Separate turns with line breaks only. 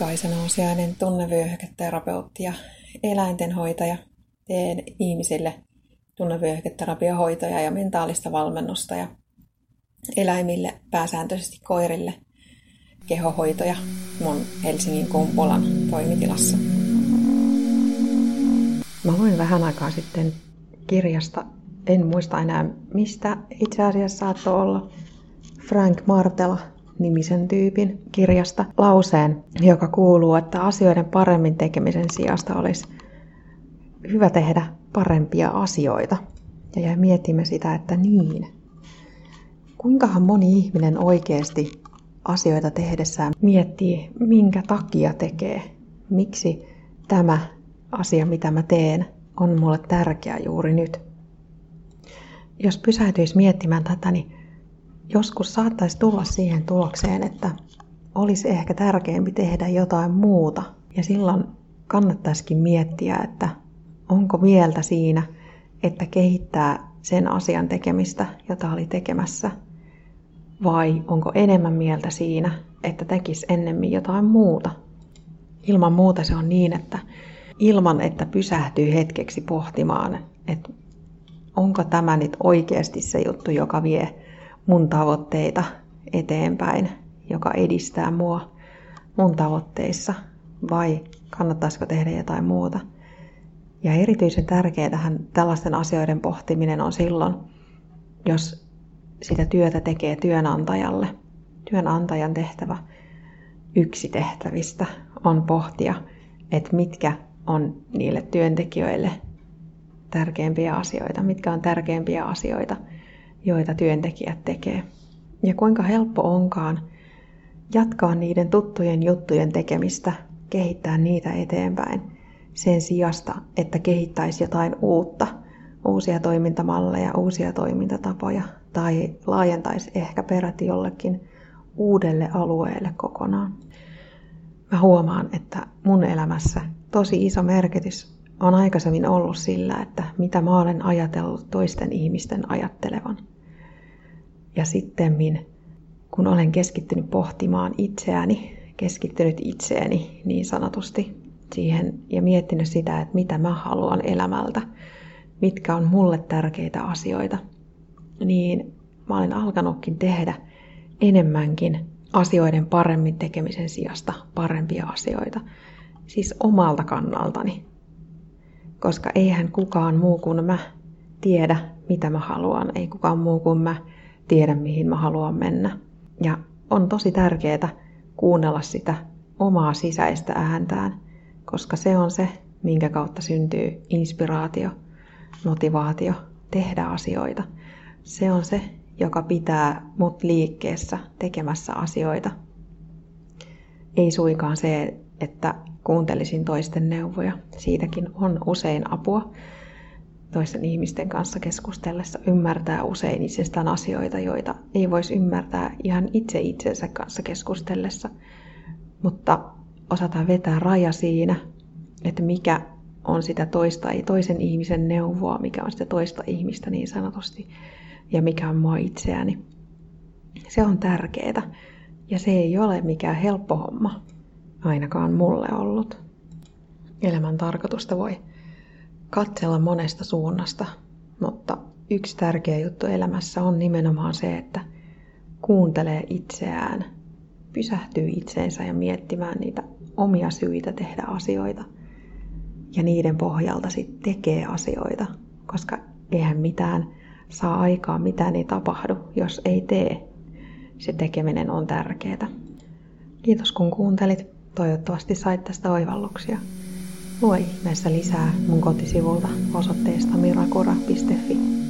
Kaisana Osiainen tunnevyöhyketerapeutti ja eläintenhoitaja. Teen ihmisille tunnevyöhyketerapiahoitoja ja mentaalista valmennusta ja eläimille, pääsääntöisesti koirille, kehohoitoja mun Helsingin Kumpulan toimitilassa.
Mä luin vähän aikaa sitten kirjasta, en muista enää mistä itse asiassa saattoi olla, Frank Martela nimisen tyypin kirjasta lauseen, joka kuuluu, että asioiden paremmin tekemisen sijasta olisi hyvä tehdä parempia asioita. Ja jäi miettimään sitä, että niin. Kuinkahan moni ihminen oikeasti asioita tehdessään miettii, minkä takia tekee. Miksi tämä asia, mitä mä teen, on mulle tärkeä juuri nyt. Jos pysähtyisi miettimään tätä, niin joskus saattaisi tulla siihen tulokseen, että olisi ehkä tärkeämpi tehdä jotain muuta. Ja silloin kannattaisikin miettiä, että onko mieltä siinä, että kehittää sen asian tekemistä, jota oli tekemässä, vai onko enemmän mieltä siinä, että tekisi ennemmin jotain muuta. Ilman muuta se on niin, että ilman että pysähtyy hetkeksi pohtimaan, että onko tämä nyt oikeasti se juttu, joka vie mun tavoitteita eteenpäin, joka edistää mua mun tavoitteissa, vai kannattaisiko tehdä jotain muuta. Ja erityisen tärkeää tällaisten asioiden pohtiminen on silloin, jos sitä työtä tekee työnantajalle. Työnantajan tehtävä yksi tehtävistä on pohtia, että mitkä on niille työntekijöille tärkeimpiä asioita, mitkä on tärkeimpiä asioita – joita työntekijät tekee. Ja kuinka helppo onkaan jatkaa niiden tuttujen juttujen tekemistä, kehittää niitä eteenpäin sen sijasta, että kehittäisi jotain uutta, uusia toimintamalleja, uusia toimintatapoja tai laajentaisi ehkä peräti jollekin uudelle alueelle kokonaan. Mä huomaan, että mun elämässä tosi iso merkitys on aikaisemmin ollut sillä, että mitä mä olen ajatellut toisten ihmisten ajattelevan. Ja sitten kun olen keskittynyt pohtimaan itseäni, keskittynyt itseäni niin sanotusti siihen ja miettinyt sitä, että mitä mä haluan elämältä, mitkä on mulle tärkeitä asioita, niin mä olen alkanutkin tehdä enemmänkin asioiden paremmin tekemisen sijasta parempia asioita. Siis omalta kannaltani. Koska eihän kukaan muu kuin mä tiedä, mitä mä haluan. Ei kukaan muu kuin mä tiedä, mihin mä haluan mennä. Ja on tosi tärkeää kuunnella sitä omaa sisäistä ääntään, koska se on se, minkä kautta syntyy inspiraatio, motivaatio tehdä asioita. Se on se, joka pitää mut liikkeessä tekemässä asioita. Ei suinkaan se, että kuuntelisin toisten neuvoja. Siitäkin on usein apua, toisten ihmisten kanssa keskustellessa ymmärtää usein itsestään asioita, joita ei voisi ymmärtää ihan itse itsensä kanssa keskustellessa. Mutta osataan vetää raja siinä, että mikä on sitä toista, ei toisen ihmisen neuvoa, mikä on sitä toista ihmistä niin sanotusti, ja mikä on mua itseäni. Se on tärkeää, ja se ei ole mikään helppo homma, ainakaan mulle ollut. Elämän tarkoitusta voi katsella monesta suunnasta, mutta yksi tärkeä juttu elämässä on nimenomaan se, että kuuntelee itseään, pysähtyy itseensä ja miettimään niitä omia syitä tehdä asioita. Ja niiden pohjalta sitten tekee asioita, koska eihän mitään saa aikaa, mitään ei tapahdu, jos ei tee. Se tekeminen on tärkeää. Kiitos kun kuuntelit. Toivottavasti sait tästä oivalluksia. Lue ihmeessä lisää mun kotisivulta osoitteesta mirakura.fi.